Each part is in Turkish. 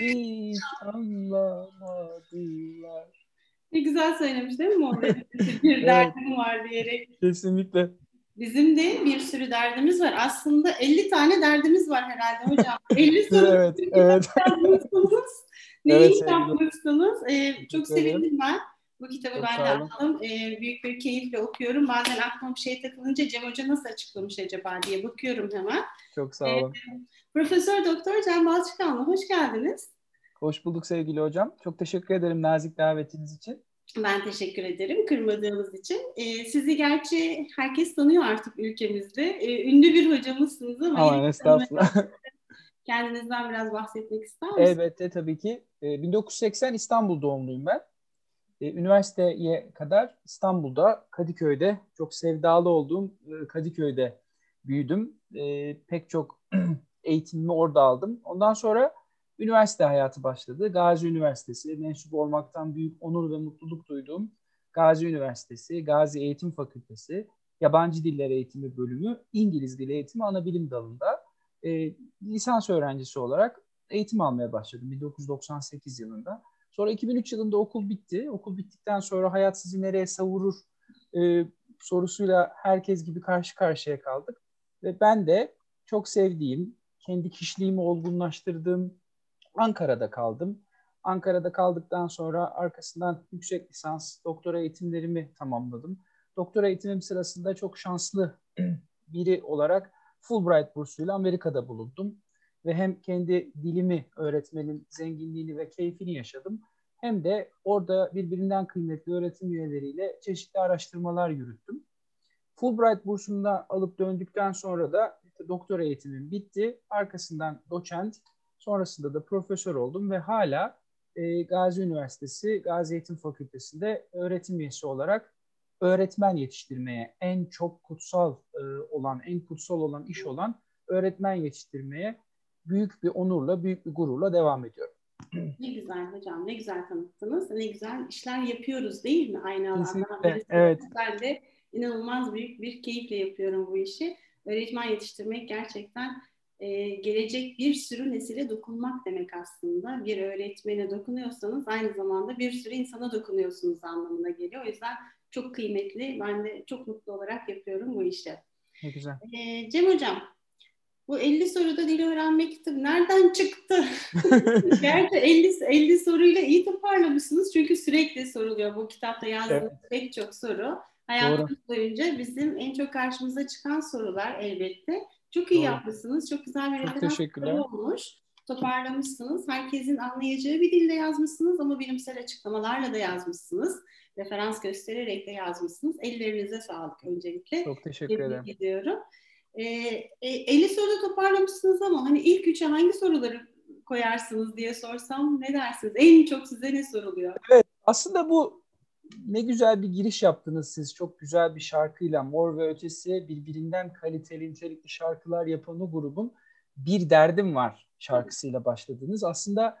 hiç anlamadılar. Ne güzel söylemiş değil mi orada? bir derdim var diyerek. Kesinlikle. Bizim de bir sürü derdimiz var. Aslında 50 tane derdimiz var herhalde hocam. 50 soru evet, evet. Neyi Evet, yapmışsınız? Ee, çok sevindim ben. Bu kitabı Çok ben de aldım. Ee, büyük bir keyifle okuyorum. Bazen aklıma bir şey takılınca Cem Hoca nasıl açıklamış acaba diye bakıyorum hemen. Çok sağ olun. Profesör Doktor Cem Balçıkanlı hoş geldiniz. Hoş bulduk sevgili hocam. Çok teşekkür ederim nazik davetiniz için. Ben teşekkür ederim kırmadığınız için. Ee, sizi gerçi herkes tanıyor artık ülkemizde. Ee, ünlü bir hocamızsınız ama Aman estağfurullah. kendinizden biraz bahsetmek ister misiniz? Elbette tabii ki. Ee, 1980 İstanbul doğumluyum ben. Ee, Üniversiteye kadar İstanbul'da, Kadıköy'de, çok sevdalı olduğum e, Kadıköy'de büyüdüm. Ee, Pek çok eğitimimi orada aldım. Ondan sonra üniversite hayatı başladı. Gazi Üniversitesi, mensup olmaktan büyük onur ve mutluluk duyduğum Gazi Üniversitesi, Gazi Eğitim Fakültesi, Yabancı Diller Eğitimi Bölümü, İngiliz Dili Eğitimi Anabilim Dalı'nda e, lisans öğrencisi olarak eğitim almaya başladım 1998 yılında. Sonra 2003 yılında okul bitti. Okul bittikten sonra hayat sizi nereye savurur e, sorusuyla herkes gibi karşı karşıya kaldık. Ve ben de çok sevdiğim, kendi kişiliğimi olgunlaştırdığım Ankara'da kaldım. Ankara'da kaldıktan sonra arkasından yüksek lisans, doktora eğitimlerimi tamamladım. Doktora eğitimim sırasında çok şanslı biri olarak Fulbright bursuyla Amerika'da bulundum ve hem kendi dilimi öğretmenin zenginliğini ve keyfini yaşadım hem de orada birbirinden kıymetli öğretim üyeleriyle çeşitli araştırmalar yürüttüm. Fulbright bursunu alıp döndükten sonra da doktora eğitimim bitti. Arkasından doçent, sonrasında da profesör oldum ve hala e, Gazi Üniversitesi Gazi Eğitim Fakültesi'nde öğretim üyesi olarak öğretmen yetiştirmeye en çok kutsal e, olan, en kutsal olan iş olan öğretmen yetiştirmeye büyük bir onurla, büyük bir gururla devam ediyorum. Ne güzel hocam, ne güzel tanıttınız. Ne güzel işler yapıyoruz değil mi aynı alanda? Evet. Ben de inanılmaz büyük bir keyifle yapıyorum bu işi. Öğretmen yetiştirmek gerçekten e, gelecek bir sürü nesile dokunmak demek aslında. Bir öğretmene dokunuyorsanız aynı zamanda bir sürü insana dokunuyorsunuz anlamına geliyor. O yüzden çok kıymetli. Ben de çok mutlu olarak yapıyorum bu işi. Ne güzel. E, Cem Hocam, bu 50 soruda dil öğrenme kitabı nereden çıktı? Gerçi 50, 50 soruyla iyi toparlamışsınız çünkü sürekli soruluyor bu kitapta yazdığınız Evet. pek çok soru. Hayatımız boyunca bizim en çok karşımıza çıkan sorular elbette. Çok iyi Doğru. yapmışsınız. Çok güzel bir Çok teşekkürler. olmuş. Toparlamışsınız. Herkesin anlayacağı bir dilde yazmışsınız ama bilimsel açıklamalarla da yazmışsınız. Referans göstererek de yazmışsınız. Ellerinize sağlık öncelikle. Çok teşekkür ederim. Ediyorum. Ee, e, 50 soruda toparlamışsınız ama hani ilk üçe hangi soruları koyarsınız diye sorsam ne dersiniz? En çok size ne soruluyor? Aslında bu ne güzel bir giriş yaptınız siz. Çok güzel bir şarkıyla Mor ve Ötesi birbirinden kaliteli nitelikli şarkılar yapan o grubun Bir Derdim Var şarkısıyla başladınız. Aslında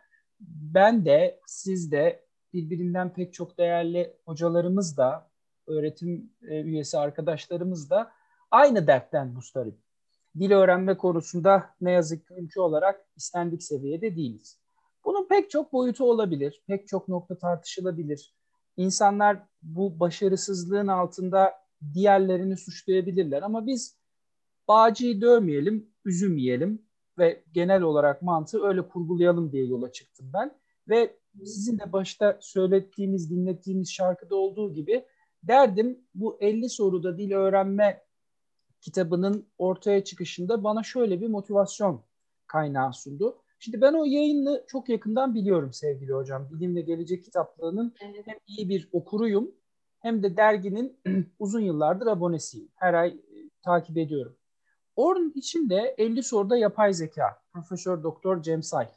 ben de siz de birbirinden pek çok değerli hocalarımız da öğretim e, üyesi arkadaşlarımız da aynı dertten mustarip. Dil öğrenme konusunda ne yazık ki ülke olarak istendik seviyede değiliz. Bunun pek çok boyutu olabilir, pek çok nokta tartışılabilir. İnsanlar bu başarısızlığın altında diğerlerini suçlayabilirler ama biz bağcıyı dövmeyelim, üzüm yiyelim ve genel olarak mantığı öyle kurgulayalım diye yola çıktım ben. Ve sizin de başta söylettiğiniz, dinlettiğiniz şarkıda olduğu gibi derdim bu 50 soruda dil öğrenme kitabının ortaya çıkışında bana şöyle bir motivasyon kaynağı sundu. Şimdi ben o yayını çok yakından biliyorum sevgili hocam. Bilim ve Gelecek kitaplığının hem iyi bir okuruyum hem de derginin uzun yıllardır abonesiyim. Her ay e, takip ediyorum. Onun içinde 50 soruda yapay zeka, Profesör Doktor Cem Say,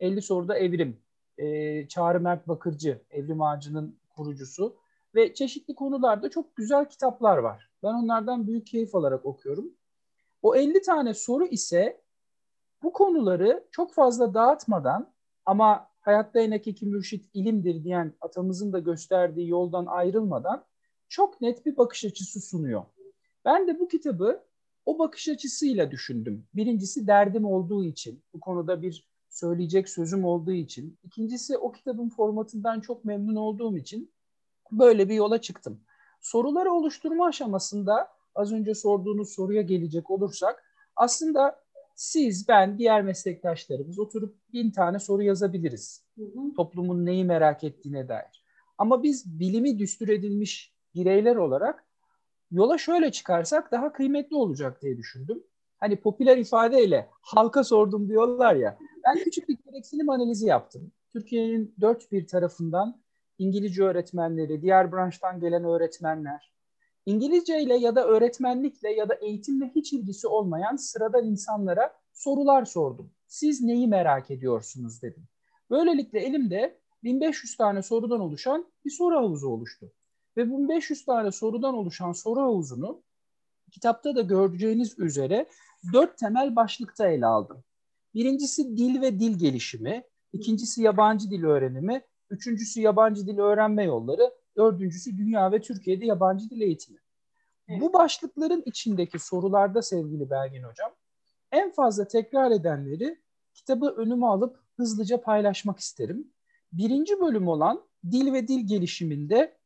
50 soruda evrim, e, Çağrı Mert Bakırcı, Evrim Ağacı'nın kurucusu ve çeşitli konularda çok güzel kitaplar var. Ben onlardan büyük keyif alarak okuyorum. O 50 tane soru ise bu konuları çok fazla dağıtmadan ama hayatta en hakiki mürşit ilimdir diyen atamızın da gösterdiği yoldan ayrılmadan çok net bir bakış açısı sunuyor. Ben de bu kitabı o bakış açısıyla düşündüm. Birincisi derdim olduğu için, bu konuda bir söyleyecek sözüm olduğu için. İkincisi o kitabın formatından çok memnun olduğum için böyle bir yola çıktım. Soruları oluşturma aşamasında az önce sorduğunuz soruya gelecek olursak aslında siz, ben, diğer meslektaşlarımız oturup bin tane soru yazabiliriz. Hı hı. Toplumun neyi merak ettiğine dair. Ama biz bilimi düstur edilmiş bireyler olarak yola şöyle çıkarsak daha kıymetli olacak diye düşündüm. Hani popüler ifadeyle halka sordum diyorlar ya. Ben küçük bir gereksinim analizi yaptım. Türkiye'nin dört bir tarafından İngilizce öğretmenleri, diğer branştan gelen öğretmenler, İngilizce ile ya da öğretmenlikle ya da eğitimle hiç ilgisi olmayan sıradan insanlara sorular sordum. Siz neyi merak ediyorsunuz dedim. Böylelikle elimde 1500 tane sorudan oluşan bir soru havuzu oluştu. Ve bu 1500 tane sorudan oluşan soru havuzunu kitapta da göreceğiniz üzere dört temel başlıkta ele aldım. Birincisi dil ve dil gelişimi, ikincisi yabancı dil öğrenimi, üçüncüsü yabancı dil öğrenme yolları, dördüncüsü dünya ve Türkiye'de yabancı dil eğitimi. Evet. Bu başlıkların içindeki sorularda sevgili Belgin Hocam en fazla tekrar edenleri kitabı önüme alıp hızlıca paylaşmak isterim. Birinci bölüm olan dil ve dil gelişiminde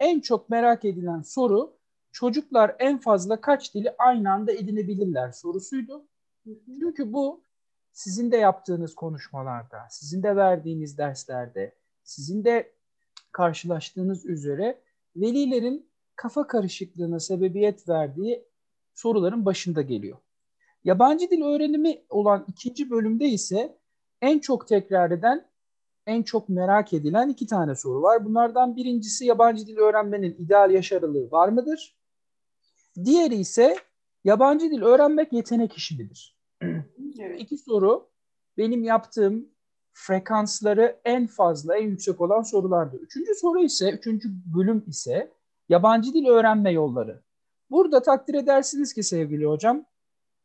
en çok merak edilen soru çocuklar en fazla kaç dili aynı anda edinebilirler sorusuydu. Çünkü bu sizin de yaptığınız konuşmalarda, sizin de verdiğiniz derslerde, sizin de karşılaştığınız üzere velilerin kafa karışıklığına sebebiyet verdiği soruların başında geliyor. Yabancı dil öğrenimi olan ikinci bölümde ise en çok tekrar eden, en çok merak edilen iki tane soru var. Bunlardan birincisi yabancı dil öğrenmenin ideal yaş aralığı var mıdır? Diğeri ise yabancı dil öğrenmek yetenek işi midir? Evet. İki soru benim yaptığım frekansları en fazla, en yüksek olan sorulardı. Üçüncü soru ise, üçüncü bölüm ise yabancı dil öğrenme yolları. Burada takdir edersiniz ki sevgili hocam,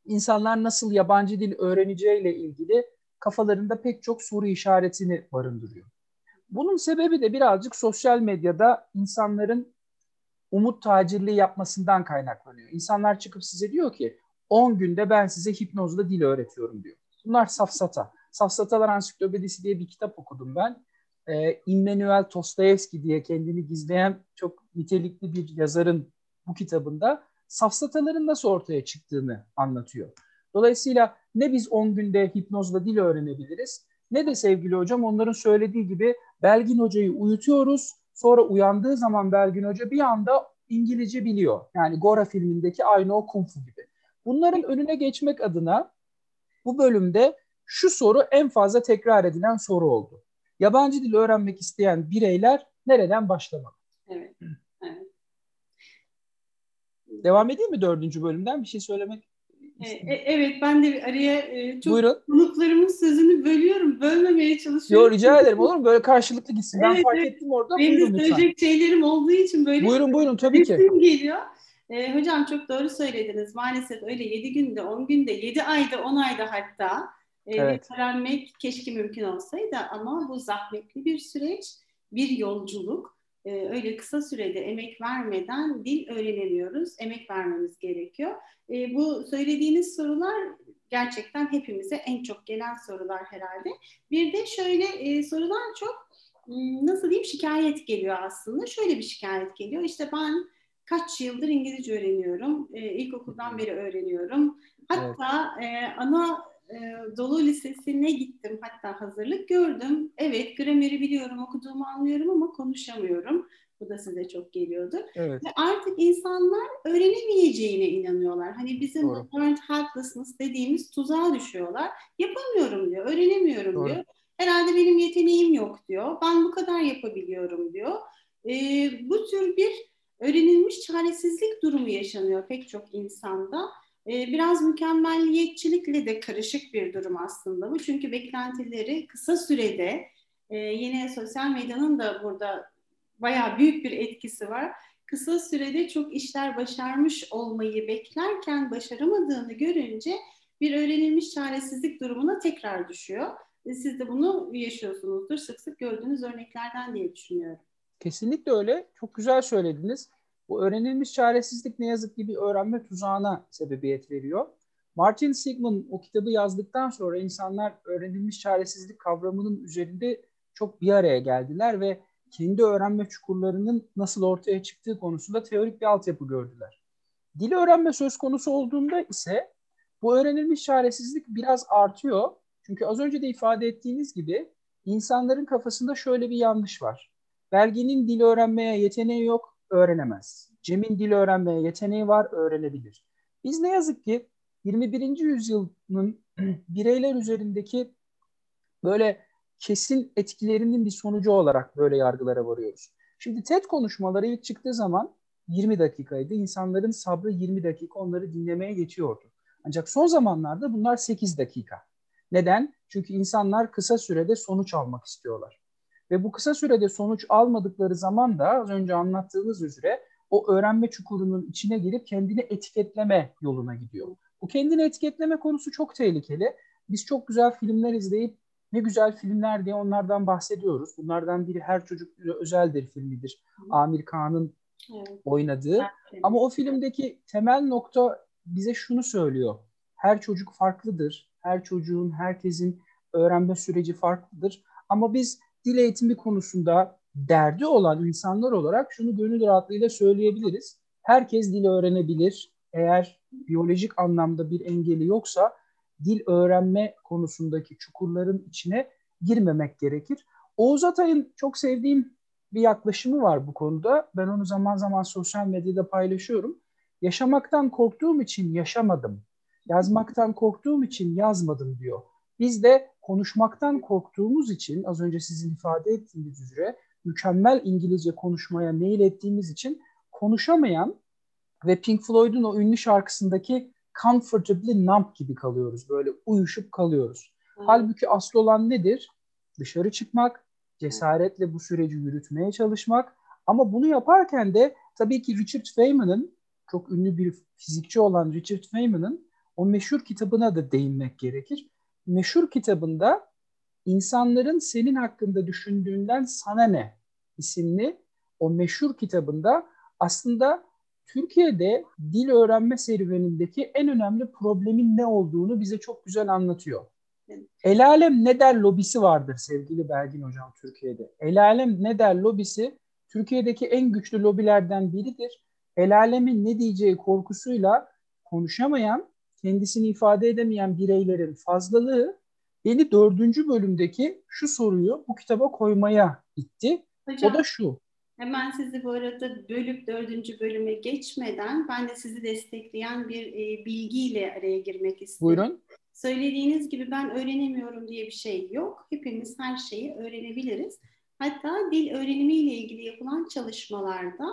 insanlar nasıl yabancı dil öğreneceğiyle ilgili kafalarında pek çok soru işaretini barındırıyor. Bunun sebebi de birazcık sosyal medyada insanların umut tacirliği yapmasından kaynaklanıyor. İnsanlar çıkıp size diyor ki 10 günde ben size hipnozla dil öğretiyorum diyor. Bunlar safsata. Safsatalar Ansiklopedisi diye bir kitap okudum ben. Ee, Immanuel Tostoyevski diye kendini gizleyen çok nitelikli bir yazarın bu kitabında safsataların nasıl ortaya çıktığını anlatıyor. Dolayısıyla ne biz 10 günde hipnozla dil öğrenebiliriz ne de sevgili hocam onların söylediği gibi Belgin Hoca'yı uyutuyoruz. Sonra uyandığı zaman Belgin Hoca bir anda İngilizce biliyor. Yani Gora filmindeki aynı o kung fu gibi. Bunların önüne geçmek adına bu bölümde şu soru en fazla tekrar edilen soru oldu. Yabancı dil öğrenmek isteyen bireyler nereden başlamalı? Evet. evet. Devam edeyim mi dördüncü bölümden? Bir şey söylemek e, e, Evet ben de araya e, çok Buyurun. konuklarımın sözünü bölüyorum. Bölmemeye çalışıyorum. Yok rica ederim olur mu? Böyle karşılıklı gitsin. Ben evet, fark evet. ettim orada. Benim de söyleyecek lütfen. şeylerim olduğu için böyle buyurun, buyurun, tabii ki. geliyor. E, hocam çok doğru söylediniz. Maalesef öyle 7 günde, 10 günde, 7 ayda, 10 ayda hatta e, evet. öğrenmek keşke mümkün olsaydı ama bu zahmetli bir süreç, bir yolculuk. E, öyle kısa sürede emek vermeden dil öğrenemiyoruz. Emek vermemiz gerekiyor. E, bu söylediğiniz sorular gerçekten hepimize en çok gelen sorular herhalde. Bir de şöyle e, sorular çok hmm, nasıl diyeyim şikayet geliyor aslında. Şöyle bir şikayet geliyor. İşte ben kaç yıldır İngilizce öğreniyorum. E, ilkokuldan beri öğreniyorum. Hatta evet. e, ana e, Dolu Lisesi'ne gittim. Hatta hazırlık gördüm. Evet grameri biliyorum, okuduğumu anlıyorum ama konuşamıyorum. Bu da size çok geliyordu. Evet. Ve artık insanlar öğrenemeyeceğine inanıyorlar. Hani bizim Doğru. learned helplessness dediğimiz tuzağa düşüyorlar. Yapamıyorum diyor, öğrenemiyorum Doğru. diyor. Herhalde benim yeteneğim yok diyor. Ben bu kadar yapabiliyorum diyor. Ee, bu tür bir öğrenilmiş çaresizlik durumu yaşanıyor pek çok insanda. Ee, biraz mükemmelliyetçilikle de karışık bir durum aslında bu. Çünkü beklentileri kısa sürede e, yine sosyal medyanın da burada bayağı büyük bir etkisi var. Kısa sürede çok işler başarmış olmayı beklerken başaramadığını görünce bir öğrenilmiş çaresizlik durumuna tekrar düşüyor. Siz de bunu yaşıyorsunuzdur. Sık sık gördüğünüz örneklerden diye düşünüyorum. Kesinlikle öyle. Çok güzel söylediniz. Bu öğrenilmiş çaresizlik ne yazık ki bir öğrenme tuzağına sebebiyet veriyor. Martin Seligman o kitabı yazdıktan sonra insanlar öğrenilmiş çaresizlik kavramının üzerinde çok bir araya geldiler ve kendi öğrenme çukurlarının nasıl ortaya çıktığı konusunda teorik bir altyapı gördüler. Dil öğrenme söz konusu olduğunda ise bu öğrenilmiş çaresizlik biraz artıyor. Çünkü az önce de ifade ettiğiniz gibi insanların kafasında şöyle bir yanlış var. Belgin'in dil öğrenmeye yeteneği yok, öğrenemez. Cem'in dil öğrenmeye yeteneği var, öğrenebilir. Biz ne yazık ki 21. yüzyılın bireyler üzerindeki böyle kesin etkilerinin bir sonucu olarak böyle yargılara varıyoruz. Şimdi TED konuşmaları ilk çıktığı zaman 20 dakikaydı. İnsanların sabrı 20 dakika onları dinlemeye geçiyordu. Ancak son zamanlarda bunlar 8 dakika. Neden? Çünkü insanlar kısa sürede sonuç almak istiyorlar. Ve bu kısa sürede sonuç almadıkları zaman da az önce anlattığınız üzere o öğrenme çukurunun içine girip kendini etiketleme yoluna gidiyor. Bu kendini etiketleme konusu çok tehlikeli. Biz çok güzel filmler izleyip ne güzel filmler diye onlardan bahsediyoruz. Bunlardan biri Her Çocuk Özeldir filmidir. Amir Kağan'ın evet. oynadığı. Evet. Ama o filmdeki temel nokta bize şunu söylüyor. Her çocuk farklıdır. Her çocuğun, herkesin öğrenme süreci farklıdır. Ama biz dil eğitimi konusunda derdi olan insanlar olarak şunu gönül rahatlığıyla söyleyebiliriz. Herkes dil öğrenebilir. Eğer biyolojik anlamda bir engeli yoksa dil öğrenme konusundaki çukurların içine girmemek gerekir. Oğuz Atay'ın çok sevdiğim bir yaklaşımı var bu konuda. Ben onu zaman zaman sosyal medyada paylaşıyorum. Yaşamaktan korktuğum için yaşamadım. Yazmaktan korktuğum için yazmadım diyor. Biz de konuşmaktan korktuğumuz için az önce sizin ifade ettiğiniz üzere mükemmel İngilizce konuşmaya nail ettiğimiz için konuşamayan ve Pink Floyd'un o ünlü şarkısındaki comfortably numb gibi kalıyoruz. Böyle uyuşup kalıyoruz. Hmm. Halbuki asıl olan nedir? Dışarı çıkmak, cesaretle bu süreci yürütmeye çalışmak. Ama bunu yaparken de tabii ki Richard Feynman'ın çok ünlü bir fizikçi olan Richard Feynman'ın o meşhur kitabına da değinmek gerekir. Meşhur kitabında insanların senin hakkında düşündüğünden sana ne isimli o meşhur kitabında aslında Türkiye'de dil öğrenme serüvenindeki en önemli problemin ne olduğunu bize çok güzel anlatıyor. El alem ne der lobisi vardır sevgili Belgin Hocam Türkiye'de. El alem ne der lobisi Türkiye'deki en güçlü lobilerden biridir. El alemin ne diyeceği korkusuyla konuşamayan, kendisini ifade edemeyen bireylerin fazlalığı beni dördüncü bölümdeki şu soruyu bu kitaba koymaya itti. Hocam, o da şu. Hemen sizi bu arada bölüp dördüncü bölüme geçmeden ben de sizi destekleyen bir e, bilgiyle araya girmek istiyorum. Buyurun. Söylediğiniz gibi ben öğrenemiyorum diye bir şey yok. Hepimiz her şeyi öğrenebiliriz. Hatta dil öğrenimiyle ilgili yapılan çalışmalarda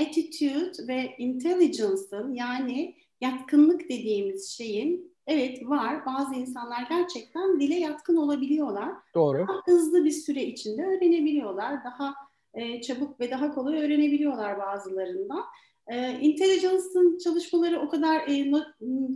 attitude ve intelligence'ın yani yatkınlık dediğimiz şeyin evet var. Bazı insanlar gerçekten dile yatkın olabiliyorlar. Doğru. Daha hızlı bir süre içinde öğrenebiliyorlar. Daha e, çabuk ve daha kolay öğrenebiliyorlar bazılarından. E, Intelligence'ın çalışmaları o kadar e, no,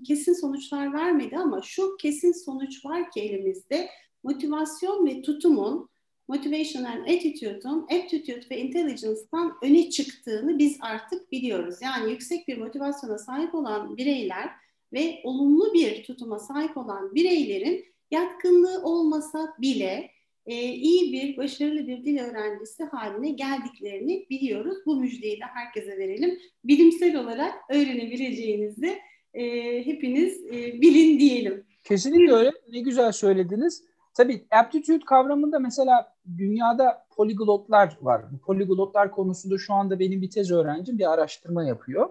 kesin sonuçlar vermedi ama şu kesin sonuç var ki elimizde motivasyon ve tutumun motivation and attitude'un aptitude ve intelligence'dan öne çıktığını biz artık biliyoruz. Yani yüksek bir motivasyona sahip olan bireyler ve olumlu bir tutuma sahip olan bireylerin yatkınlığı olmasa bile e, iyi bir, başarılı bir dil öğrencisi haline geldiklerini biliyoruz. Bu müjdeyi de herkese verelim. Bilimsel olarak öğrenebileceğinizi e, hepiniz e, bilin diyelim. Kesinlikle öyle. Ne güzel söylediniz. Tabii aptitude kavramında mesela dünyada poliglotlar var. Bu poliglotlar konusunda şu anda benim bir tez öğrencim bir araştırma yapıyor.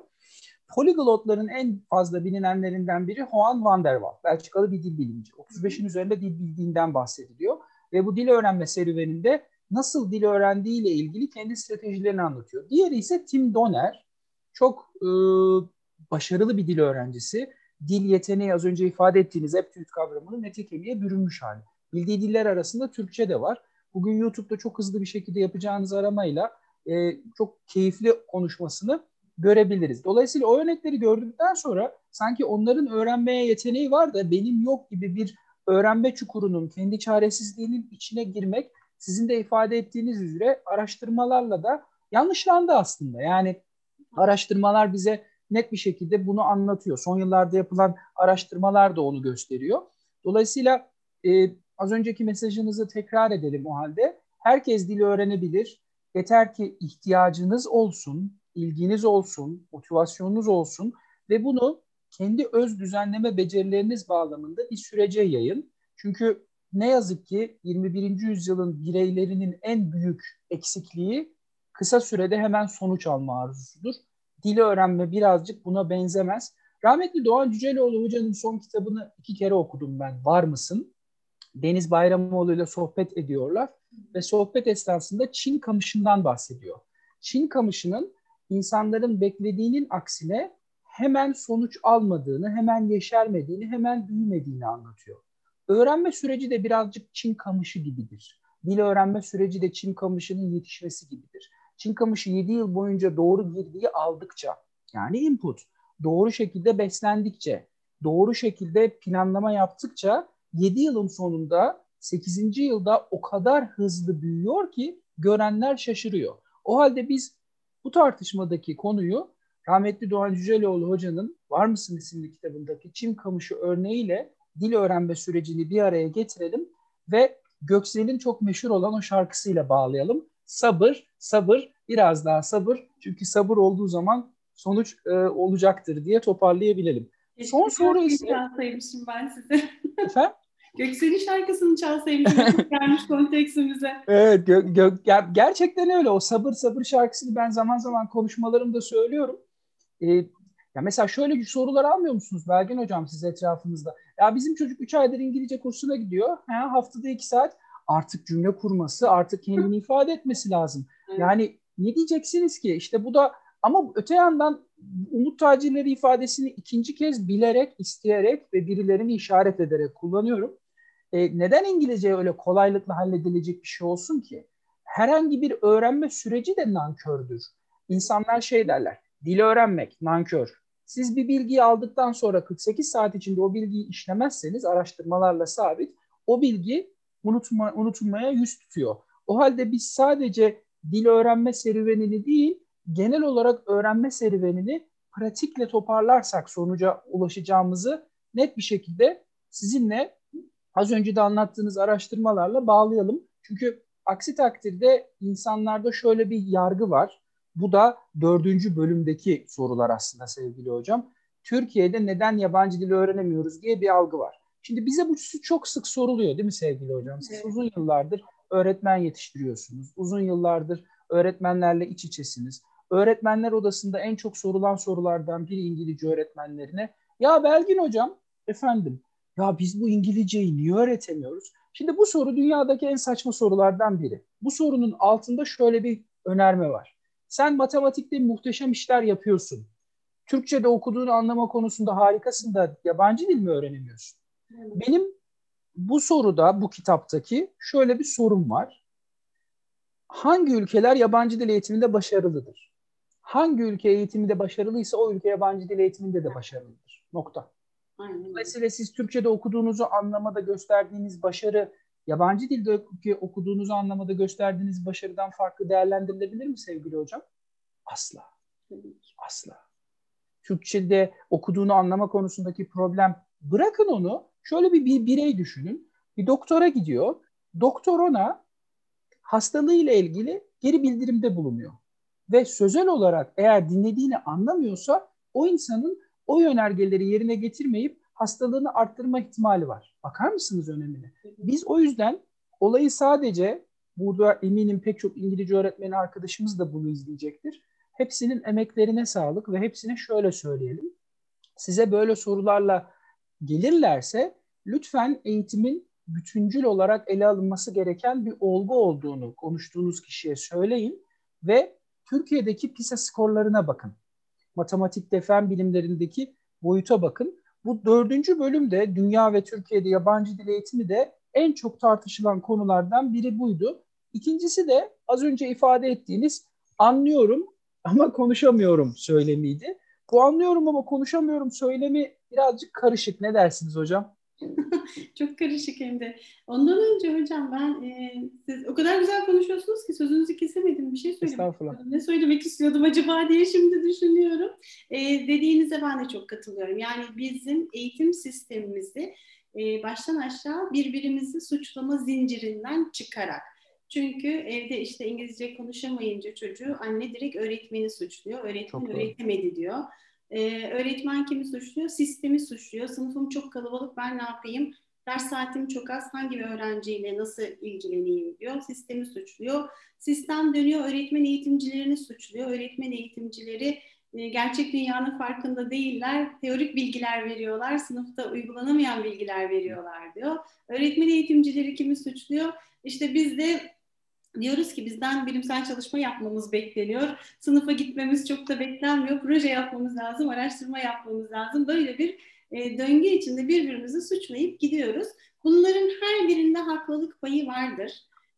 Poliglotların en fazla bilinenlerinden biri Juan van der Waal. Belçikalı bir dil bilimci. 35'in üzerinde dil bildiğinden bahsediliyor ve bu dil öğrenme serüveninde nasıl dil öğrendiğiyle ilgili kendi stratejilerini anlatıyor. Diğeri ise Tim Donner. Çok e, başarılı bir dil öğrencisi. Dil yeteneği az önce ifade ettiğiniz aptitude kavramının kemiğe bürünmüş hali. Bildiği diller arasında Türkçe de var. Bugün YouTube'da çok hızlı bir şekilde yapacağınız aramayla e, çok keyifli konuşmasını görebiliriz. Dolayısıyla o örnekleri gördükten sonra sanki onların öğrenmeye yeteneği var da benim yok gibi bir öğrenme çukurunun, kendi çaresizliğinin içine girmek sizin de ifade ettiğiniz üzere araştırmalarla da yanlışlandı aslında. Yani araştırmalar bize net bir şekilde bunu anlatıyor. Son yıllarda yapılan araştırmalar da onu gösteriyor. Dolayısıyla e, az önceki mesajınızı tekrar edelim o halde. Herkes dili öğrenebilir. Yeter ki ihtiyacınız olsun, ilginiz olsun, motivasyonunuz olsun ve bunu kendi öz düzenleme becerileriniz bağlamında bir sürece yayın. Çünkü ne yazık ki 21. yüzyılın bireylerinin en büyük eksikliği kısa sürede hemen sonuç alma arzusudur. Dili öğrenme birazcık buna benzemez. Rahmetli Doğan Cüceloğlu Hoca'nın son kitabını iki kere okudum ben. Var mısın? Deniz Bayramoğlu ile sohbet ediyorlar ve sohbet esnasında Çin kamışından bahsediyor. Çin kamışının insanların beklediğinin aksine hemen sonuç almadığını, hemen yeşermediğini, hemen büyümediğini anlatıyor. Öğrenme süreci de birazcık Çin kamışı gibidir. Dil öğrenme süreci de Çin kamışının yetişmesi gibidir. Çin kamışı 7 yıl boyunca doğru girdiği aldıkça, yani input, doğru şekilde beslendikçe, doğru şekilde planlama yaptıkça 7 yılın sonunda 8. yılda o kadar hızlı büyüyor ki görenler şaşırıyor. O halde biz bu tartışmadaki konuyu rahmetli Doğan Cüceloğlu hocanın Var mısın isimli kitabındaki çim kamışı örneğiyle dil öğrenme sürecini bir araya getirelim ve Göksel'in çok meşhur olan o şarkısıyla bağlayalım. Sabır, sabır, biraz daha sabır. Çünkü sabır olduğu zaman sonuç e, olacaktır diye toparlayabilelim. Keşke Son soru ise... Ben size. Efendim? Göksel'in şarkısını çalsaymışım. gelmiş konteksimize. Evet, gö- gö- gerçekten öyle. O sabır sabır şarkısını ben zaman zaman konuşmalarımda söylüyorum. Ee, ya mesela şöyle sorular almıyor musunuz Belgin Hocam siz etrafınızda? Ya bizim çocuk 3 aydır İngilizce kursuna gidiyor. Ha, haftada 2 saat artık cümle kurması, artık kendini ifade etmesi lazım. Evet. Yani ne diyeceksiniz ki? İşte bu da ama öte yandan umut tacirleri ifadesini ikinci kez bilerek, isteyerek ve birilerini işaret ederek kullanıyorum. E, neden İngilizce öyle kolaylıkla halledilecek bir şey olsun ki? Herhangi bir öğrenme süreci de nankördür. İnsanlar şey derler, dil öğrenmek nankör. Siz bir bilgiyi aldıktan sonra 48 saat içinde o bilgiyi işlemezseniz araştırmalarla sabit, o bilgi unutma, unutulmaya yüz tutuyor. O halde biz sadece dil öğrenme serüvenini değil, genel olarak öğrenme serüvenini pratikle toparlarsak sonuca ulaşacağımızı net bir şekilde sizinle az önce de anlattığınız araştırmalarla bağlayalım. Çünkü aksi takdirde insanlarda şöyle bir yargı var. Bu da dördüncü bölümdeki sorular aslında sevgili hocam. Türkiye'de neden yabancı dil öğrenemiyoruz diye bir algı var. Şimdi bize bu çok sık soruluyor değil mi sevgili hocam? Siz evet. uzun yıllardır öğretmen yetiştiriyorsunuz. Uzun yıllardır öğretmenlerle iç içesiniz. Öğretmenler odasında en çok sorulan sorulardan biri İngilizce öğretmenlerine. Ya Belgin hocam, efendim ya biz bu İngilizceyi niye öğretemiyoruz? Şimdi bu soru dünyadaki en saçma sorulardan biri. Bu sorunun altında şöyle bir önerme var. Sen matematikte muhteşem işler yapıyorsun. Türkçe'de okuduğunu anlama konusunda harikasın da yabancı dil mi öğrenemiyorsun? Benim bu soruda, bu kitaptaki şöyle bir sorum var. Hangi ülkeler yabancı dil eğitiminde başarılıdır? Hangi ülke eğitiminde başarılıysa o ülke yabancı dil eğitiminde de başarılıdır. Nokta. Aynen. Dolayısıyla siz Türkçe'de okuduğunuzu anlamada gösterdiğiniz başarı yabancı dilde okuduğunuzu anlamada gösterdiğiniz başarıdan farklı değerlendirilebilir mi sevgili hocam? Asla. Asla. Türkçe'de okuduğunu anlama konusundaki problem bırakın onu şöyle bir, bir birey düşünün. Bir doktora gidiyor. Doktor ona hastalığıyla ilgili geri bildirimde bulunuyor. Ve sözel olarak eğer dinlediğini anlamıyorsa o insanın o yönergeleri yerine getirmeyip hastalığını arttırma ihtimali var. Bakar mısınız önemine? Biz o yüzden olayı sadece burada eminim pek çok İngilizce öğretmeni arkadaşımız da bunu izleyecektir. Hepsinin emeklerine sağlık ve hepsine şöyle söyleyelim. Size böyle sorularla gelirlerse lütfen eğitimin bütüncül olarak ele alınması gereken bir olgu olduğunu konuştuğunuz kişiye söyleyin ve Türkiye'deki PISA skorlarına bakın matematikte, fen bilimlerindeki boyuta bakın. Bu dördüncü bölümde dünya ve Türkiye'de yabancı dil eğitimi de en çok tartışılan konulardan biri buydu. İkincisi de az önce ifade ettiğiniz anlıyorum ama konuşamıyorum söylemiydi. Bu anlıyorum ama konuşamıyorum söylemi birazcık karışık. Ne dersiniz hocam? Çok karışık hem de. Ondan önce hocam ben e, siz o kadar güzel konuşuyorsunuz ki sözünüzü kesemedim. Bir şey söylemek Ne söylemek istiyordum acaba diye şimdi düşünüyorum. E, dediğinize ben de çok katılıyorum. Yani bizim eğitim sistemimizi e, baştan aşağı birbirimizi suçlama zincirinden çıkarak çünkü evde işte İngilizce konuşamayınca çocuğu anne direkt öğretmeni suçluyor. Öğretmen öğretemedi diyor. Ee, öğretmen kimi suçluyor? Sistemi suçluyor. Sınıfım çok kalabalık ben ne yapayım? Ders saatim çok az. Hangi bir öğrenciyle nasıl ilgileneyim diyor. Sistemi suçluyor. Sistem dönüyor öğretmen eğitimcilerini suçluyor. Öğretmen eğitimcileri e, gerçek dünyanın farkında değiller. Teorik bilgiler veriyorlar. Sınıfta uygulanamayan bilgiler veriyorlar diyor. Öğretmen eğitimcileri kimi suçluyor? İşte biz de Diyoruz ki bizden bilimsel çalışma yapmamız bekleniyor. Sınıfa gitmemiz çok da beklenmiyor. Proje yapmamız lazım, araştırma yapmamız lazım. Böyle bir e, döngü içinde birbirimizi suçlayıp gidiyoruz. Bunların her birinde haklılık payı vardır.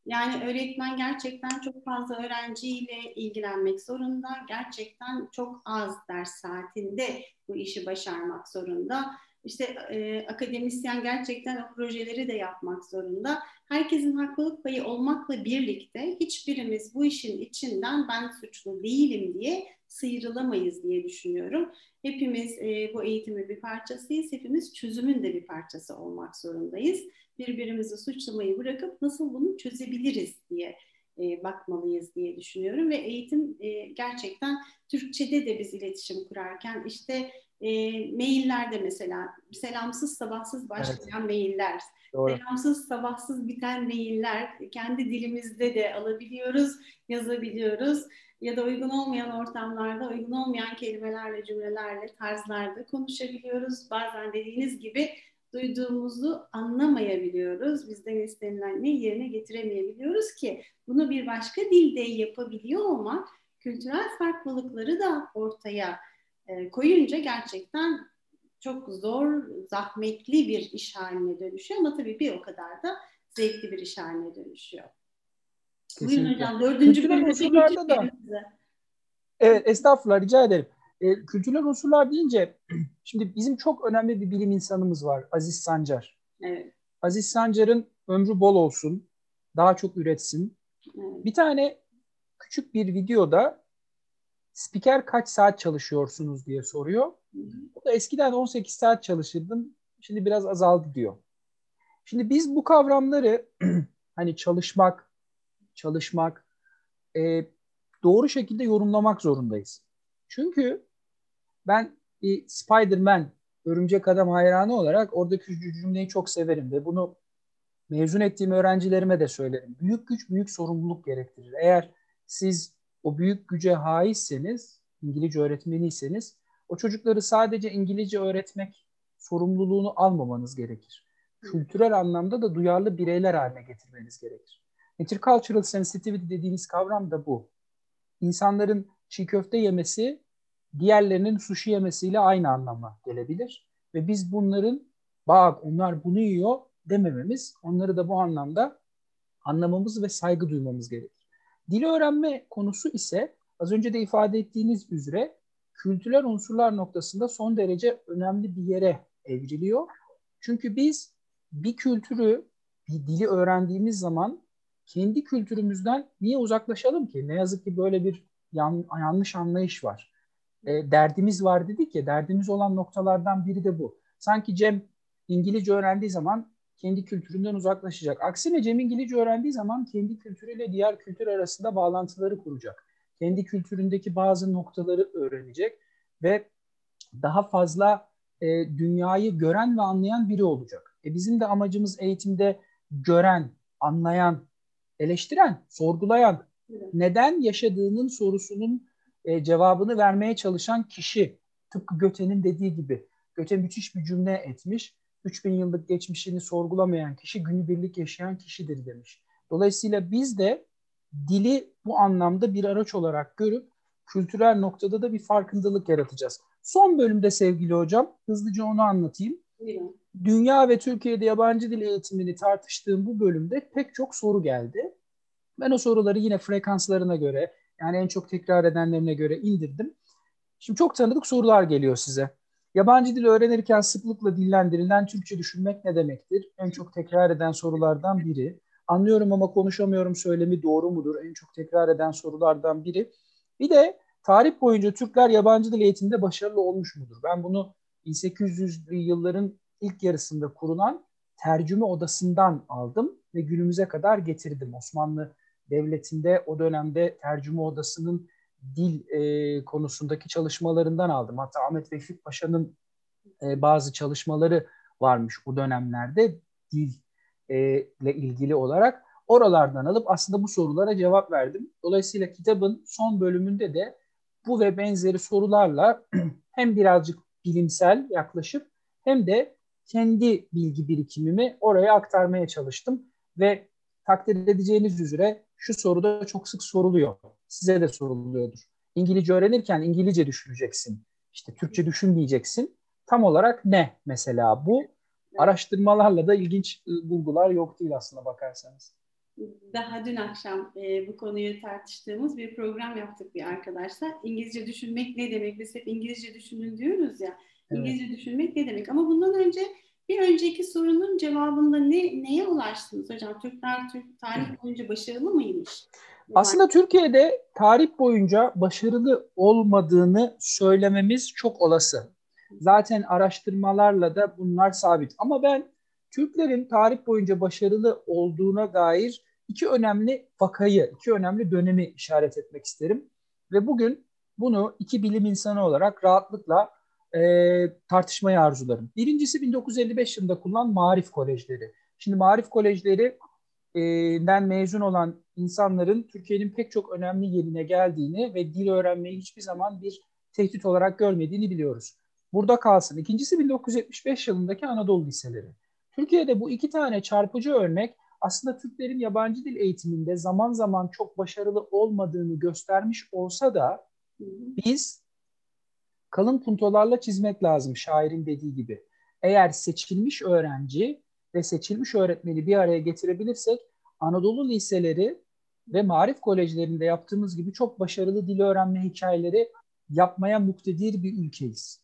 Yani öğretmen gerçekten çok fazla öğrenciyle ilgilenmek zorunda. Gerçekten çok az ders saatinde bu işi başarmak zorunda. İşte e, akademisyen gerçekten o projeleri de yapmak zorunda. Herkesin haklılık payı olmakla birlikte hiçbirimiz bu işin içinden ben suçlu değilim diye sıyrılamayız diye düşünüyorum. Hepimiz e, bu eğitimin bir parçasıyız. Hepimiz çözümün de bir parçası olmak zorundayız. Birbirimizi suçlamayı bırakıp nasıl bunu çözebiliriz diye e, bakmalıyız diye düşünüyorum ve eğitim e, gerçekten Türkçe'de de biz iletişim kurarken işte e, maillerde mesela selamsız sabahsız başlayan evet. mailler, Doğru. selamsız sabahsız biten mailler kendi dilimizde de alabiliyoruz, yazabiliyoruz ya da uygun olmayan ortamlarda uygun olmayan kelimelerle, cümlelerle, tarzlarda konuşabiliyoruz. Bazen dediğiniz gibi duyduğumuzu anlamayabiliyoruz. Bizden istenilen ne yerine getiremeyebiliyoruz ki bunu bir başka dilde yapabiliyor olmak kültürel farklılıkları da ortaya e, koyunca gerçekten çok zor, zahmetli bir iş haline dönüşüyor ama tabii bir o kadar da zevkli bir iş haline dönüşüyor. Kesinlikle. Buyurun hocam dördüncü bölümde da. Evet estağfurullah rica ederim. E, kültürel unsurlar deyince şimdi bizim çok önemli bir bilim insanımız var Aziz Sancar. Evet. Aziz Sancar'ın ömrü bol olsun, daha çok üretsin. Evet. Bir tane küçük bir videoda spiker kaç saat çalışıyorsunuz diye soruyor. O da eskiden 18 saat çalışırdım. Şimdi biraz azaldı diyor. Şimdi biz bu kavramları hani çalışmak, çalışmak e, doğru şekilde yorumlamak zorundayız. Çünkü ben bir Spider-Man, Örümcek Adam hayranı olarak oradaki cümleyi çok severim ve bunu mezun ettiğim öğrencilerime de söylerim. Büyük güç büyük sorumluluk gerektirir. Eğer siz o büyük güce haizseniz, İngilizce öğretmeniyseniz o çocukları sadece İngilizce öğretmek sorumluluğunu almamanız gerekir. Kültürel anlamda da duyarlı bireyler haline getirmeniz gerekir. Intercultural sensitivity dediğimiz kavram da bu. İnsanların çiğ köfte yemesi diğerlerinin sushi yemesiyle aynı anlama gelebilir. Ve biz bunların bak onlar bunu yiyor demememiz, onları da bu anlamda anlamamız ve saygı duymamız gerekir. Dil öğrenme konusu ise az önce de ifade ettiğiniz üzere kültürel unsurlar noktasında son derece önemli bir yere evriliyor. Çünkü biz bir kültürü, bir dili öğrendiğimiz zaman kendi kültürümüzden niye uzaklaşalım ki? Ne yazık ki böyle bir yan, yanlış anlayış var. E, derdimiz var dedik ya, derdimiz olan noktalardan biri de bu. Sanki Cem İngilizce öğrendiği zaman kendi kültüründen uzaklaşacak. Aksine Cem İngilizce öğrendiği zaman kendi kültürüyle diğer kültür arasında bağlantıları kuracak. Kendi kültüründeki bazı noktaları öğrenecek ve daha fazla e, dünyayı gören ve anlayan biri olacak. E bizim de amacımız eğitimde gören, anlayan, eleştiren, sorgulayan, neden yaşadığının sorusunun e, cevabını vermeye çalışan kişi. Tıpkı Göte'nin dediği gibi. Göte müthiş bir cümle etmiş 3000 yıllık geçmişini sorgulamayan kişi günübirlik yaşayan kişidir demiş. Dolayısıyla biz de dili bu anlamda bir araç olarak görüp kültürel noktada da bir farkındalık yaratacağız. Son bölümde sevgili hocam hızlıca onu anlatayım. Dünya ve Türkiye'de yabancı dil eğitimini tartıştığım bu bölümde pek çok soru geldi. Ben o soruları yine frekanslarına göre yani en çok tekrar edenlerine göre indirdim. Şimdi çok tanıdık sorular geliyor size. Yabancı dil öğrenirken sıklıkla dillendirilen Türkçe düşünmek ne demektir? En çok tekrar eden sorulardan biri. Anlıyorum ama konuşamıyorum söylemi doğru mudur? En çok tekrar eden sorulardan biri. Bir de tarih boyunca Türkler yabancı dil eğitiminde başarılı olmuş mudur? Ben bunu 1800'lü yılların ilk yarısında kurulan tercüme odasından aldım ve günümüze kadar getirdim. Osmanlı Devleti'nde o dönemde tercüme odasının dil e, konusundaki çalışmalarından aldım. Hatta Ahmet Vefik Paşa'nın e, bazı çalışmaları varmış o dönemlerde dil e, ile ilgili olarak. Oralardan alıp aslında bu sorulara cevap verdim. Dolayısıyla kitabın son bölümünde de bu ve benzeri sorularla hem birazcık bilimsel yaklaşıp hem de kendi bilgi birikimimi oraya aktarmaya çalıştım ve takdir edeceğiniz üzere şu soruda çok sık soruluyor. Size de soruluyordur. İngilizce öğrenirken İngilizce düşüneceksin. İşte Türkçe düşünmeyeceksin. Tam olarak ne mesela bu? Araştırmalarla da ilginç ıı, bulgular yok değil aslında bakarsanız. Daha dün akşam e, bu konuyu tartıştığımız bir program yaptık bir arkadaşla. İngilizce düşünmek ne demek? Biz hep İngilizce düşünün diyoruz ya. İngilizce evet. düşünmek ne demek? Ama bundan önce bir önceki sorunun cevabında ne neye ulaştınız hocam? Türkler Türk tarih boyunca başarılı mıymış? Aslında Türkiye'de tarih boyunca başarılı olmadığını söylememiz çok olası. Zaten araştırmalarla da bunlar sabit. Ama ben Türklerin tarih boyunca başarılı olduğuna dair iki önemli vakayı, iki önemli dönemi işaret etmek isterim. Ve bugün bunu iki bilim insanı olarak rahatlıkla e, tartışmayı arzularım. Birincisi 1955 yılında kurulan marif kolejleri. Şimdi marif kolejlerinden mezun olan insanların Türkiye'nin pek çok önemli yerine geldiğini ve dil öğrenmeyi hiçbir zaman bir tehdit olarak görmediğini biliyoruz. Burada kalsın. İkincisi 1975 yılındaki Anadolu liseleri. Türkiye'de bu iki tane çarpıcı örnek aslında Türklerin yabancı dil eğitiminde zaman zaman çok başarılı olmadığını göstermiş olsa da biz kalın puntolarla çizmek lazım şairin dediği gibi. Eğer seçilmiş öğrenci ve seçilmiş öğretmeni bir araya getirebilirsek Anadolu liseleri ve marif kolejlerinde yaptığımız gibi çok başarılı dil öğrenme hikayeleri yapmaya muktedir bir ülkeyiz.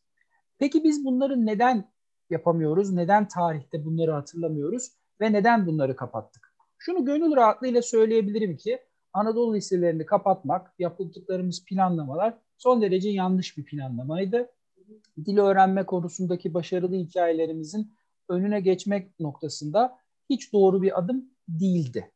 Peki biz bunları neden yapamıyoruz? Neden tarihte bunları hatırlamıyoruz? Ve neden bunları kapattık? Şunu gönül rahatlığıyla söyleyebilirim ki Anadolu liselerini kapatmak, yapıldıklarımız planlamalar son derece yanlış bir planlamaydı. Dil öğrenme konusundaki başarılı hikayelerimizin önüne geçmek noktasında hiç doğru bir adım değildi.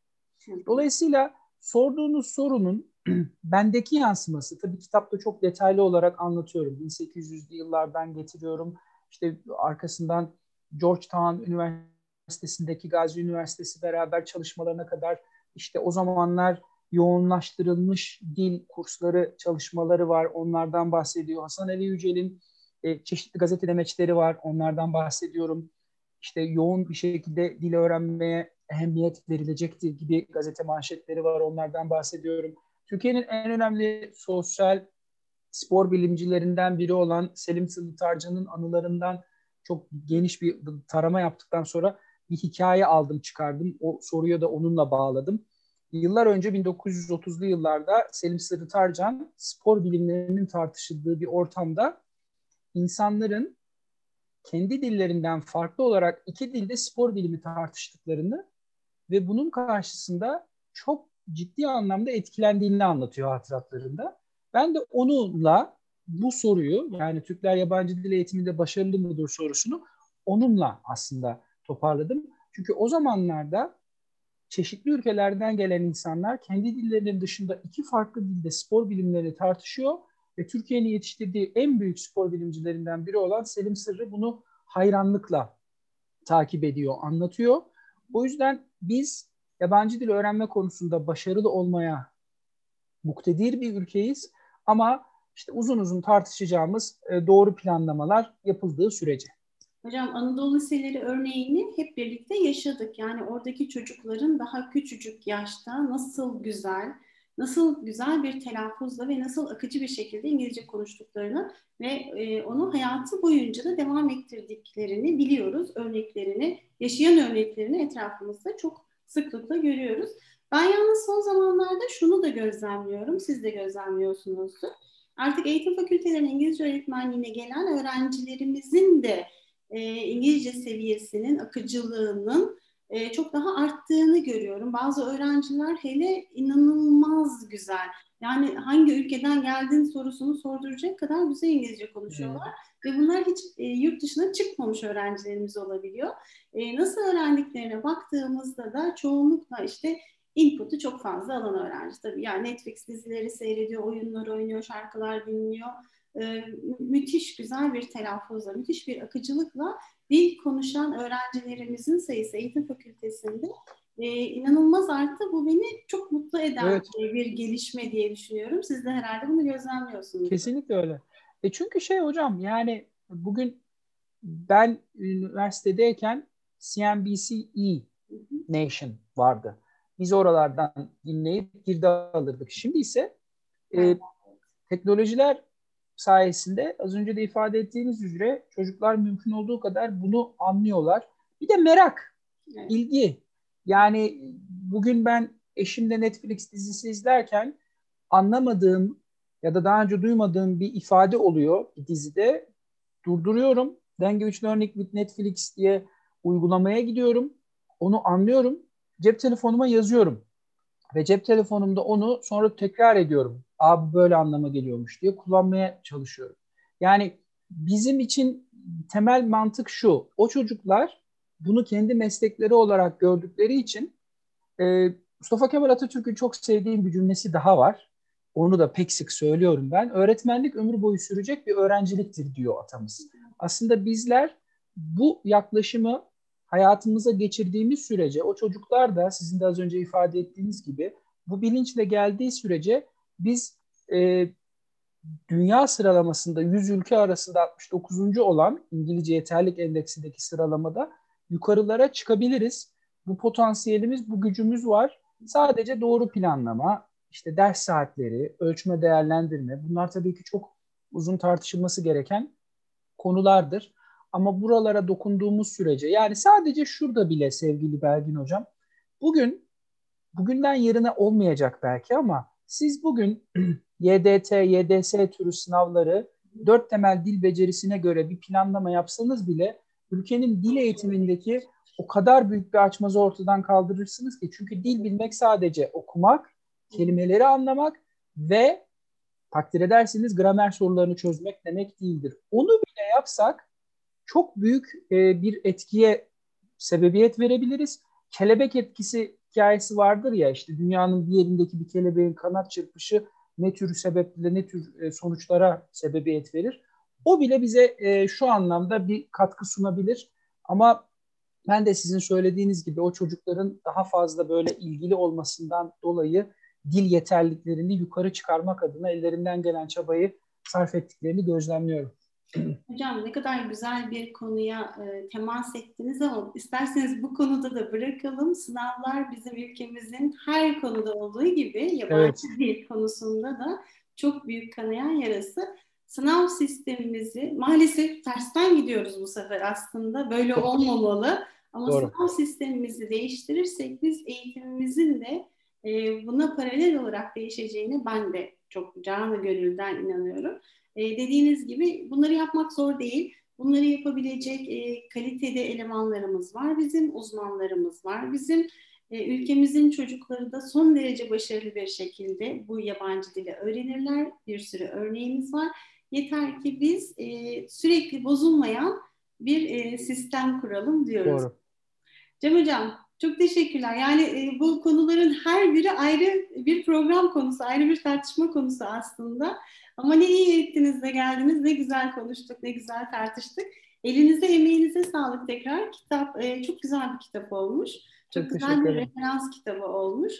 Dolayısıyla sorduğunuz sorunun bendeki yansıması, tabii kitapta çok detaylı olarak anlatıyorum. 1800'lü yıllardan getiriyorum. İşte arkasından Georgetown Üniversitesi'ndeki Gazi Üniversitesi beraber çalışmalarına kadar işte o zamanlar yoğunlaştırılmış dil kursları, çalışmaları var. Onlardan bahsediyor. Hasan Ali Yücel'in e, çeşitli gazete demeçleri var. Onlardan bahsediyorum. İşte yoğun bir şekilde dil öğrenmeye ehemmiyet verilecektir gibi gazete manşetleri var. Onlardan bahsediyorum. Türkiye'nin en önemli sosyal spor bilimcilerinden biri olan Selim Sılıtarcı'nın anılarından çok geniş bir tarama yaptıktan sonra bir hikaye aldım çıkardım. O soruyu da onunla bağladım. Yıllar önce 1930'lu yıllarda Selim Sırrı Tarcan spor bilimlerinin tartışıldığı bir ortamda insanların kendi dillerinden farklı olarak iki dilde spor bilimi tartıştıklarını ve bunun karşısında çok ciddi anlamda etkilendiğini anlatıyor hatıratlarında. Ben de onunla bu soruyu yani Türkler yabancı dil eğitiminde başarılı mıdır sorusunu onunla aslında toparladım. Çünkü o zamanlarda çeşitli ülkelerden gelen insanlar kendi dillerinin dışında iki farklı dilde spor bilimlerini tartışıyor ve Türkiye'nin yetiştirdiği en büyük spor bilimcilerinden biri olan Selim Sırrı bunu hayranlıkla takip ediyor, anlatıyor. O yüzden biz yabancı dil öğrenme konusunda başarılı olmaya muktedir bir ülkeyiz ama işte uzun uzun tartışacağımız e, doğru planlamalar yapıldığı sürece. Hocam Anadolu Liseleri örneğini hep birlikte yaşadık. Yani oradaki çocukların daha küçücük yaşta nasıl güzel, nasıl güzel bir telaffuzla ve nasıl akıcı bir şekilde İngilizce konuştuklarını ve e, onu hayatı boyunca da devam ettirdiklerini biliyoruz. Örneklerini, yaşayan örneklerini etrafımızda çok sıklıkla görüyoruz. Ben yalnız son zamanlarda şunu da gözlemliyorum, siz de gözlemliyorsunuzdur. Artık eğitim fakültelerine İngilizce öğretmenliğine gelen öğrencilerimizin de e, İngilizce seviyesinin, akıcılığının e, çok daha arttığını görüyorum. Bazı öğrenciler hele inanılmaz güzel. Yani hangi ülkeden geldiğin sorusunu sorduracak kadar güzel İngilizce konuşuyorlar. Evet. Ve bunlar hiç e, yurt dışına çıkmamış öğrencilerimiz olabiliyor. E, nasıl öğrendiklerine baktığımızda da çoğunlukla işte input'u çok fazla alan öğrenci tabii. Yani Netflix dizileri seyrediyor, oyunlar oynuyor, şarkılar dinliyor. Ee, müthiş güzel bir telaffuzla, müthiş bir akıcılıkla dil konuşan öğrencilerimizin sayısı eğitim fakültesinde e, inanılmaz arttı. Bu beni çok mutlu eden evet. bir gelişme diye düşünüyorum. Siz de herhalde bunu gözlemliyorsunuz. Kesinlikle öyle. E çünkü şey hocam yani bugün ben üniversitedeyken CNBC E Nation vardı. Biz oralardan dinleyip girdi alırdık. Şimdi ise e, teknolojiler sayesinde az önce de ifade ettiğiniz üzere çocuklar mümkün olduğu kadar bunu anlıyorlar. Bir de merak, evet. ilgi. Yani bugün ben eşimle Netflix dizisi izlerken anlamadığım ya da daha önce duymadığım bir ifade oluyor bir dizide. Durduruyorum. Language Learning with Netflix diye uygulamaya gidiyorum. Onu anlıyorum cep telefonuma yazıyorum. Ve cep telefonumda onu sonra tekrar ediyorum. Abi böyle anlama geliyormuş diye kullanmaya çalışıyorum. Yani bizim için temel mantık şu. O çocuklar bunu kendi meslekleri olarak gördükleri için e, Mustafa Kemal Atatürk'ün çok sevdiğim bir cümlesi daha var. Onu da pek sık söylüyorum ben. Öğretmenlik ömür boyu sürecek bir öğrenciliktir diyor atamız. Aslında bizler bu yaklaşımı hayatımıza geçirdiğimiz sürece o çocuklar da sizin de az önce ifade ettiğiniz gibi bu bilinçle geldiği sürece biz e, dünya sıralamasında 100 ülke arasında 69. olan İngilizce yeterlik endeksindeki sıralamada yukarılara çıkabiliriz. Bu potansiyelimiz, bu gücümüz var. Sadece doğru planlama, işte ders saatleri, ölçme, değerlendirme bunlar tabii ki çok uzun tartışılması gereken konulardır. Ama buralara dokunduğumuz sürece yani sadece şurada bile sevgili Belgin Hocam bugün bugünden yarına olmayacak belki ama siz bugün YDT, YDS türü sınavları dört temel dil becerisine göre bir planlama yapsanız bile ülkenin dil eğitimindeki o kadar büyük bir açmazı ortadan kaldırırsınız ki çünkü dil bilmek sadece okumak, kelimeleri anlamak ve takdir edersiniz gramer sorularını çözmek demek değildir. Onu bile yapsak çok büyük e, bir etkiye sebebiyet verebiliriz. Kelebek etkisi hikayesi vardır ya işte dünyanın bir yerindeki bir kelebeğin kanat çırpışı ne tür sebeple ne tür e, sonuçlara sebebiyet verir. O bile bize e, şu anlamda bir katkı sunabilir. Ama ben de sizin söylediğiniz gibi o çocukların daha fazla böyle ilgili olmasından dolayı dil yeterliklerini yukarı çıkarmak adına ellerinden gelen çabayı sarf ettiklerini gözlemliyorum. Hocam ne kadar güzel bir konuya e, temas ettiniz ama isterseniz bu konuda da bırakalım. Sınavlar bizim ülkemizin her konuda olduğu gibi yabancı evet. dil konusunda da çok büyük kanayan yarası. Sınav sistemimizi maalesef tersten gidiyoruz bu sefer aslında. Böyle olmamalı. Ama Doğru. sınav sistemimizi değiştirirsek biz eğitimimizin de e, buna paralel olarak değişeceğini ben de çok canı gönülden inanıyorum. E, dediğiniz gibi bunları yapmak zor değil. Bunları yapabilecek e, kalitede elemanlarımız var bizim, uzmanlarımız var bizim. E, ülkemizin çocukları da son derece başarılı bir şekilde bu yabancı dili öğrenirler. Bir sürü örneğimiz var. Yeter ki biz e, sürekli bozulmayan bir e, sistem kuralım diyoruz. Doğru. Cem Hocam çok teşekkürler. Yani e, bu konuların her biri ayrı bir program konusu, ayrı bir tartışma konusu aslında. Ama ne iyi ettiniz de geldiniz, ne güzel konuştuk, ne güzel tartıştık. Elinize, emeğinize sağlık tekrar. Kitap e, çok güzel bir kitap olmuş. Çok, çok güzel bir referans kitabı olmuş.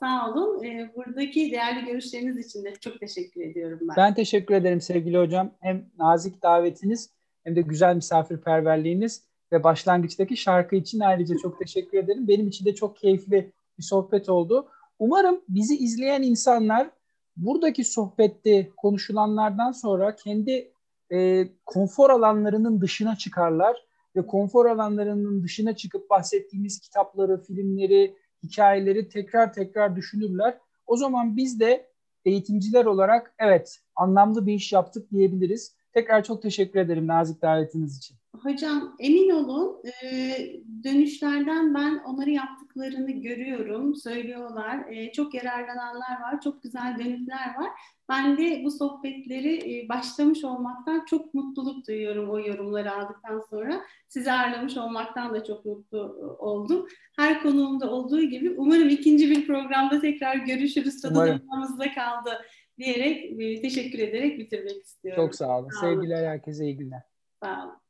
Sağ olun. E, buradaki değerli görüşleriniz için de çok teşekkür ediyorum ben. Ben teşekkür ederim sevgili hocam. Hem nazik davetiniz hem de güzel misafirperverliğiniz ve başlangıçtaki şarkı için ayrıca çok teşekkür ederim. Benim için de çok keyifli bir sohbet oldu. Umarım bizi izleyen insanlar buradaki sohbette konuşulanlardan sonra kendi e, konfor alanlarının dışına çıkarlar ve konfor alanlarının dışına çıkıp bahsettiğimiz kitapları, filmleri, hikayeleri tekrar tekrar düşünürler. O zaman biz de eğitimciler olarak evet anlamlı bir iş yaptık diyebiliriz. Tekrar çok teşekkür ederim nazik davetiniz için. Hocam emin olun e, dönüşlerden ben onları yaptıklarını görüyorum, söylüyorlar. E, çok yararlananlar var, çok güzel dönükler var. Ben de bu sohbetleri e, başlamış olmaktan çok mutluluk duyuyorum o yorumları aldıktan sonra. Sizi ağırlamış olmaktan da çok mutlu oldum. Her konuğumda olduğu gibi umarım ikinci bir programda tekrar görüşürüz. Tadı damağımızda kaldı diyerek teşekkür ederek bitirmek istiyorum. Çok sağ olun. Sağ olun. Sevgiler herkese iyi günler. Sağ olun.